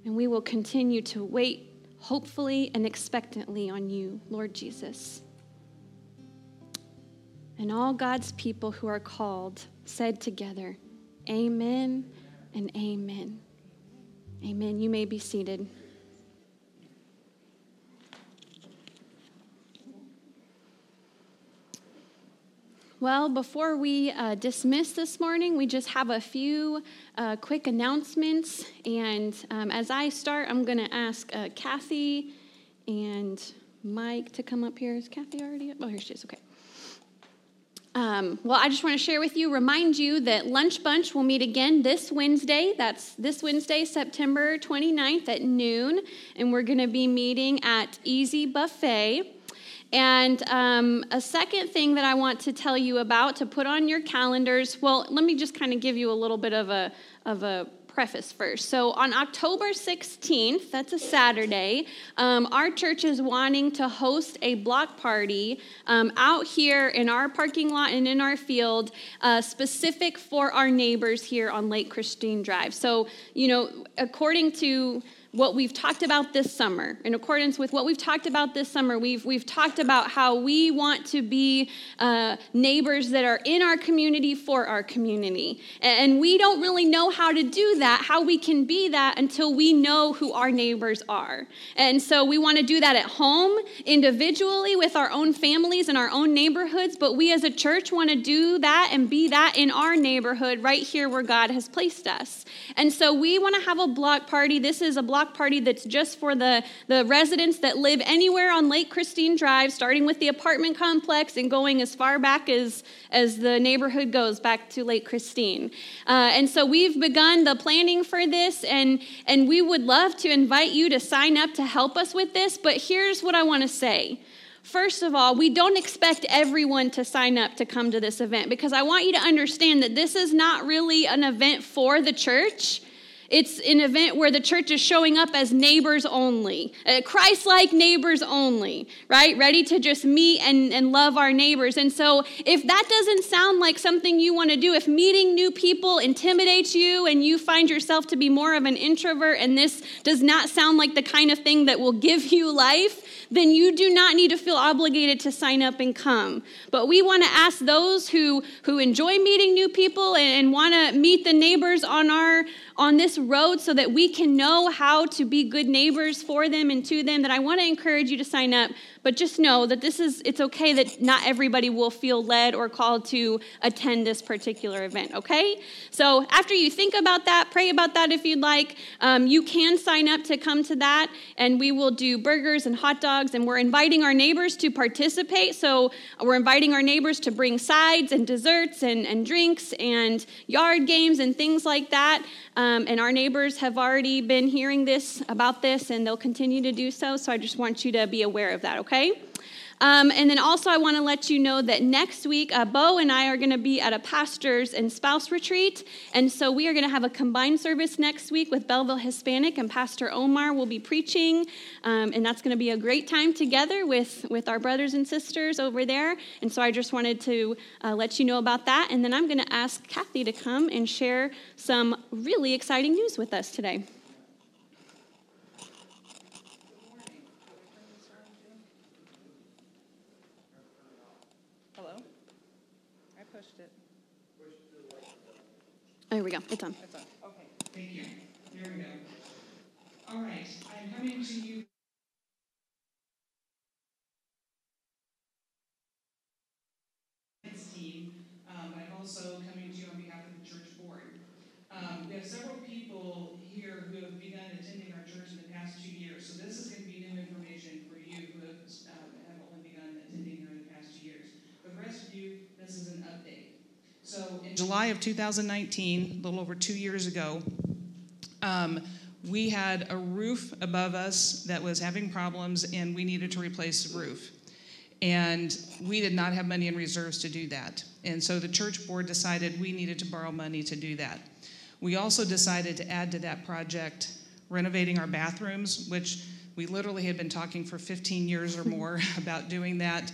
And we will continue to wait hopefully and expectantly on you, Lord Jesus. And all God's people who are called said together, Amen and Amen. Amen. You may be seated. Well, before we uh, dismiss this morning, we just have a few uh, quick announcements. And um, as I start, I'm going to ask uh, Kathy and Mike to come up here. Is Kathy already up? Oh, here she is. Okay. Um, well, I just want to share with you, remind you that Lunch Bunch will meet again this Wednesday. That's this Wednesday, September 29th at noon. And we're going to be meeting at Easy Buffet. And um, a second thing that I want to tell you about to put on your calendars, well, let me just kind of give you a little bit of a, of a preface first. So, on October 16th, that's a Saturday, um, our church is wanting to host a block party um, out here in our parking lot and in our field, uh, specific for our neighbors here on Lake Christine Drive. So, you know, according to what we've talked about this summer. In accordance with what we've talked about this summer, we've, we've talked about how we want to be uh, neighbors that are in our community for our community. And we don't really know how to do that, how we can be that until we know who our neighbors are. And so we want to do that at home, individually, with our own families and our own neighborhoods. But we as a church want to do that and be that in our neighborhood right here where God has placed us. And so we want to have a block party. This is a block party that's just for the, the residents that live anywhere on Lake Christine Drive, starting with the apartment complex and going as far back as, as the neighborhood goes back to Lake Christine. Uh, and so we've begun the planning for this, and, and we would love to invite you to sign up to help us with this. But here's what I want to say. First of all, we don't expect everyone to sign up to come to this event because I want you to understand that this is not really an event for the church. It's an event where the church is showing up as neighbors only, uh, Christ like neighbors only, right? Ready to just meet and, and love our neighbors. And so, if that doesn't sound like something you want to do, if meeting new people intimidates you and you find yourself to be more of an introvert and this does not sound like the kind of thing that will give you life, then you do not need to feel obligated to sign up and come. But we want to ask those who, who enjoy meeting new people and, and want to meet the neighbors on our on this road so that we can know how to be good neighbors for them and to them that I want to encourage you to sign up but just know that this is, it's okay that not everybody will feel led or called to attend this particular event, okay? So after you think about that, pray about that if you'd like. Um, you can sign up to come to that, and we will do burgers and hot dogs, and we're inviting our neighbors to participate. So we're inviting our neighbors to bring sides and desserts and, and drinks and yard games and things like that. Um, and our neighbors have already been hearing this about this, and they'll continue to do so. So I just want you to be aware of that, okay? Okay? Um, and then also, I want to let you know that next week, uh, Bo and I are going to be at a pastor's and spouse retreat. And so we are going to have a combined service next week with Belleville Hispanic, and Pastor Omar will be preaching. Um, and that's going to be a great time together with, with our brothers and sisters over there. And so I just wanted to uh, let you know about that. And then I'm going to ask Kathy to come and share some really exciting news with us today. Hello? I pushed it. There we go. It's on. It's on. Okay. Thank you. There we go. All right, I'm coming to you. Team, um, but I'm also coming to you on behalf of the church board. Um, we have several people here who have begun attending our church in the past two years, so this is going to be new information for you who have, um, have only begun attending here in the past two years. For the rest of you, this is an update. So in July of 2019, a little over two years ago, um, we had a roof above us that was having problems and we needed to replace the roof. And we did not have money in reserves to do that. And so the church board decided we needed to borrow money to do that. We also decided to add to that project renovating our bathrooms, which we literally had been talking for 15 years or more about doing that.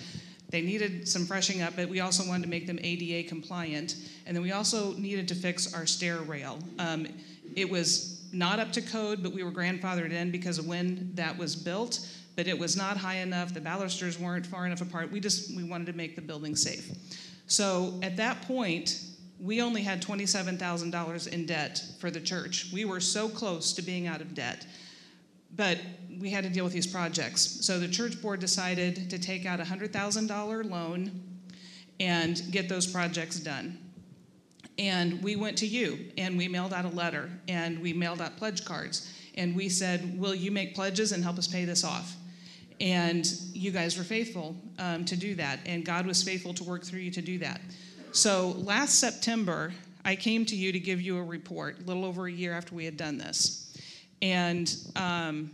They needed some freshening up, but we also wanted to make them ADA compliant. And then we also needed to fix our stair rail. Um, it was not up to code, but we were grandfathered in because of when that was built. But it was not high enough. The balusters weren't far enough apart. We just we wanted to make the building safe. So at that point, we only had $27,000 in debt for the church. We were so close to being out of debt. But we had to deal with these projects. So the church board decided to take out a $100,000 loan and get those projects done. And we went to you and we mailed out a letter and we mailed out pledge cards. And we said, Will you make pledges and help us pay this off? And you guys were faithful um, to do that. And God was faithful to work through you to do that. So last September, I came to you to give you a report, a little over a year after we had done this. And um,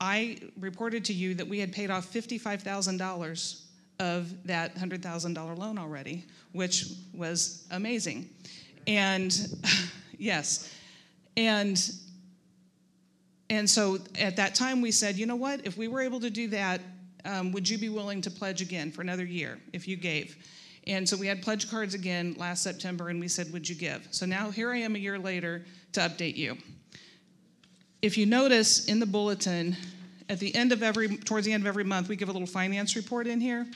I reported to you that we had paid off $55,000 of that $100,000 loan already, which was amazing. And yes, and and so at that time we said, you know what? If we were able to do that, um, would you be willing to pledge again for another year if you gave? And so we had pledge cards again last September, and we said, would you give? So now here I am a year later to update you. If you notice in the bulletin, at the end of every, towards the end of every month, we give a little finance report in here.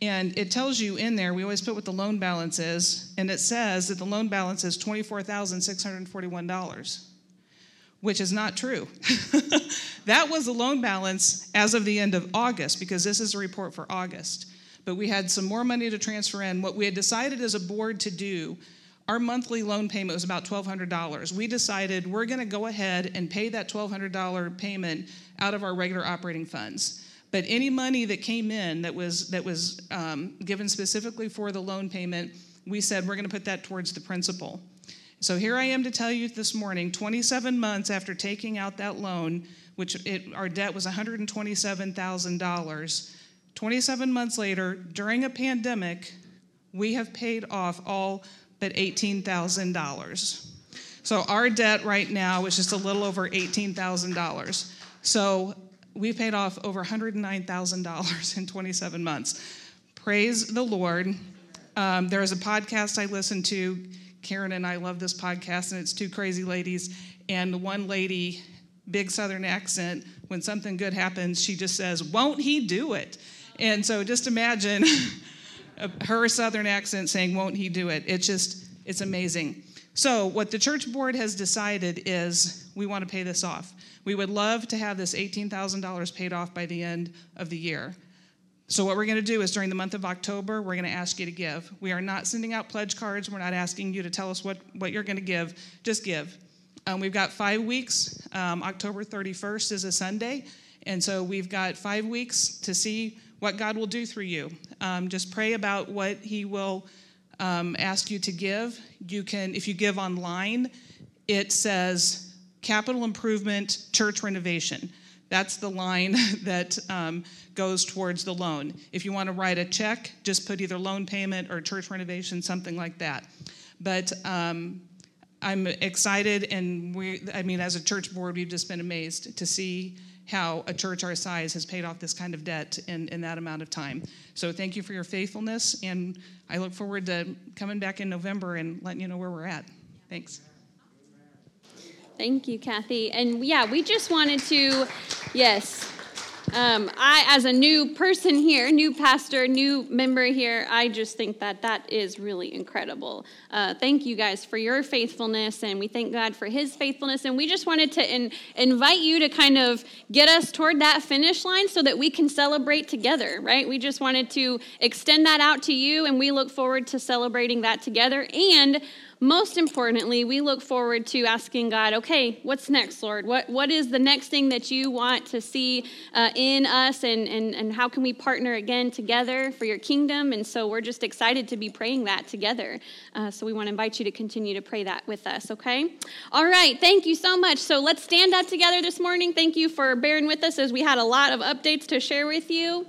And it tells you in there, we always put what the loan balance is, and it says that the loan balance is $24,641, which is not true. that was the loan balance as of the end of August, because this is a report for August. But we had some more money to transfer in. What we had decided as a board to do, our monthly loan payment was about $1,200. We decided we're going to go ahead and pay that $1,200 payment out of our regular operating funds. But any money that came in that was that was um, given specifically for the loan payment, we said we're going to put that towards the principal. So here I am to tell you this morning, 27 months after taking out that loan, which it, our debt was $127,000. 27 months later, during a pandemic, we have paid off all but $18,000. So our debt right now is just a little over $18,000. So we paid off over $109,000 in 27 months. Praise the Lord. Um, there is a podcast I listen to. Karen and I love this podcast, and it's two crazy ladies. And the one lady, big Southern accent, when something good happens, she just says, Won't he do it? And so just imagine her Southern accent saying, Won't he do it? It's just, it's amazing. So, what the church board has decided is we want to pay this off. We would love to have this $18,000 paid off by the end of the year. So, what we're going to do is during the month of October, we're going to ask you to give. We are not sending out pledge cards. We're not asking you to tell us what, what you're going to give. Just give. Um, we've got five weeks. Um, October 31st is a Sunday. And so we've got five weeks to see what God will do through you. Um, just pray about what He will um, ask you to give. You can, if you give online, it says capital improvement church renovation. That's the line that um, goes towards the loan. If you want to write a check, just put either loan payment or church renovation, something like that. But um, I'm excited, and we, I mean, as a church board, we've just been amazed to see how a church our size has paid off this kind of debt in, in that amount of time. So thank you for your faithfulness, and I look forward to coming back in November and letting you know where we're at. Thanks. Thank you, Kathy. And yeah, we just wanted to, yes. Um, I, as a new person here, new pastor, new member here, I just think that that is really incredible. Uh, thank you guys for your faithfulness, and we thank God for His faithfulness. And we just wanted to in, invite you to kind of get us toward that finish line so that we can celebrate together, right? We just wanted to extend that out to you, and we look forward to celebrating that together. And most importantly, we look forward to asking God, okay, what's next, Lord? What, what is the next thing that you want to see uh, in us, and, and, and how can we partner again together for your kingdom? And so we're just excited to be praying that together. Uh, so we want to invite you to continue to pray that with us, okay? All right, thank you so much. So let's stand up together this morning. Thank you for bearing with us as we had a lot of updates to share with you.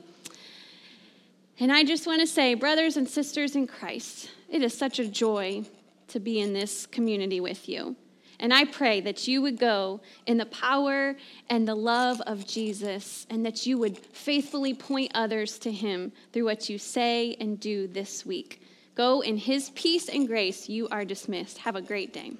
And I just want to say, brothers and sisters in Christ, it is such a joy to be in this community with you. And I pray that you would go in the power and the love of Jesus, and that you would faithfully point others to him through what you say and do this week. Go in his peace and grace. You are dismissed. Have a great day.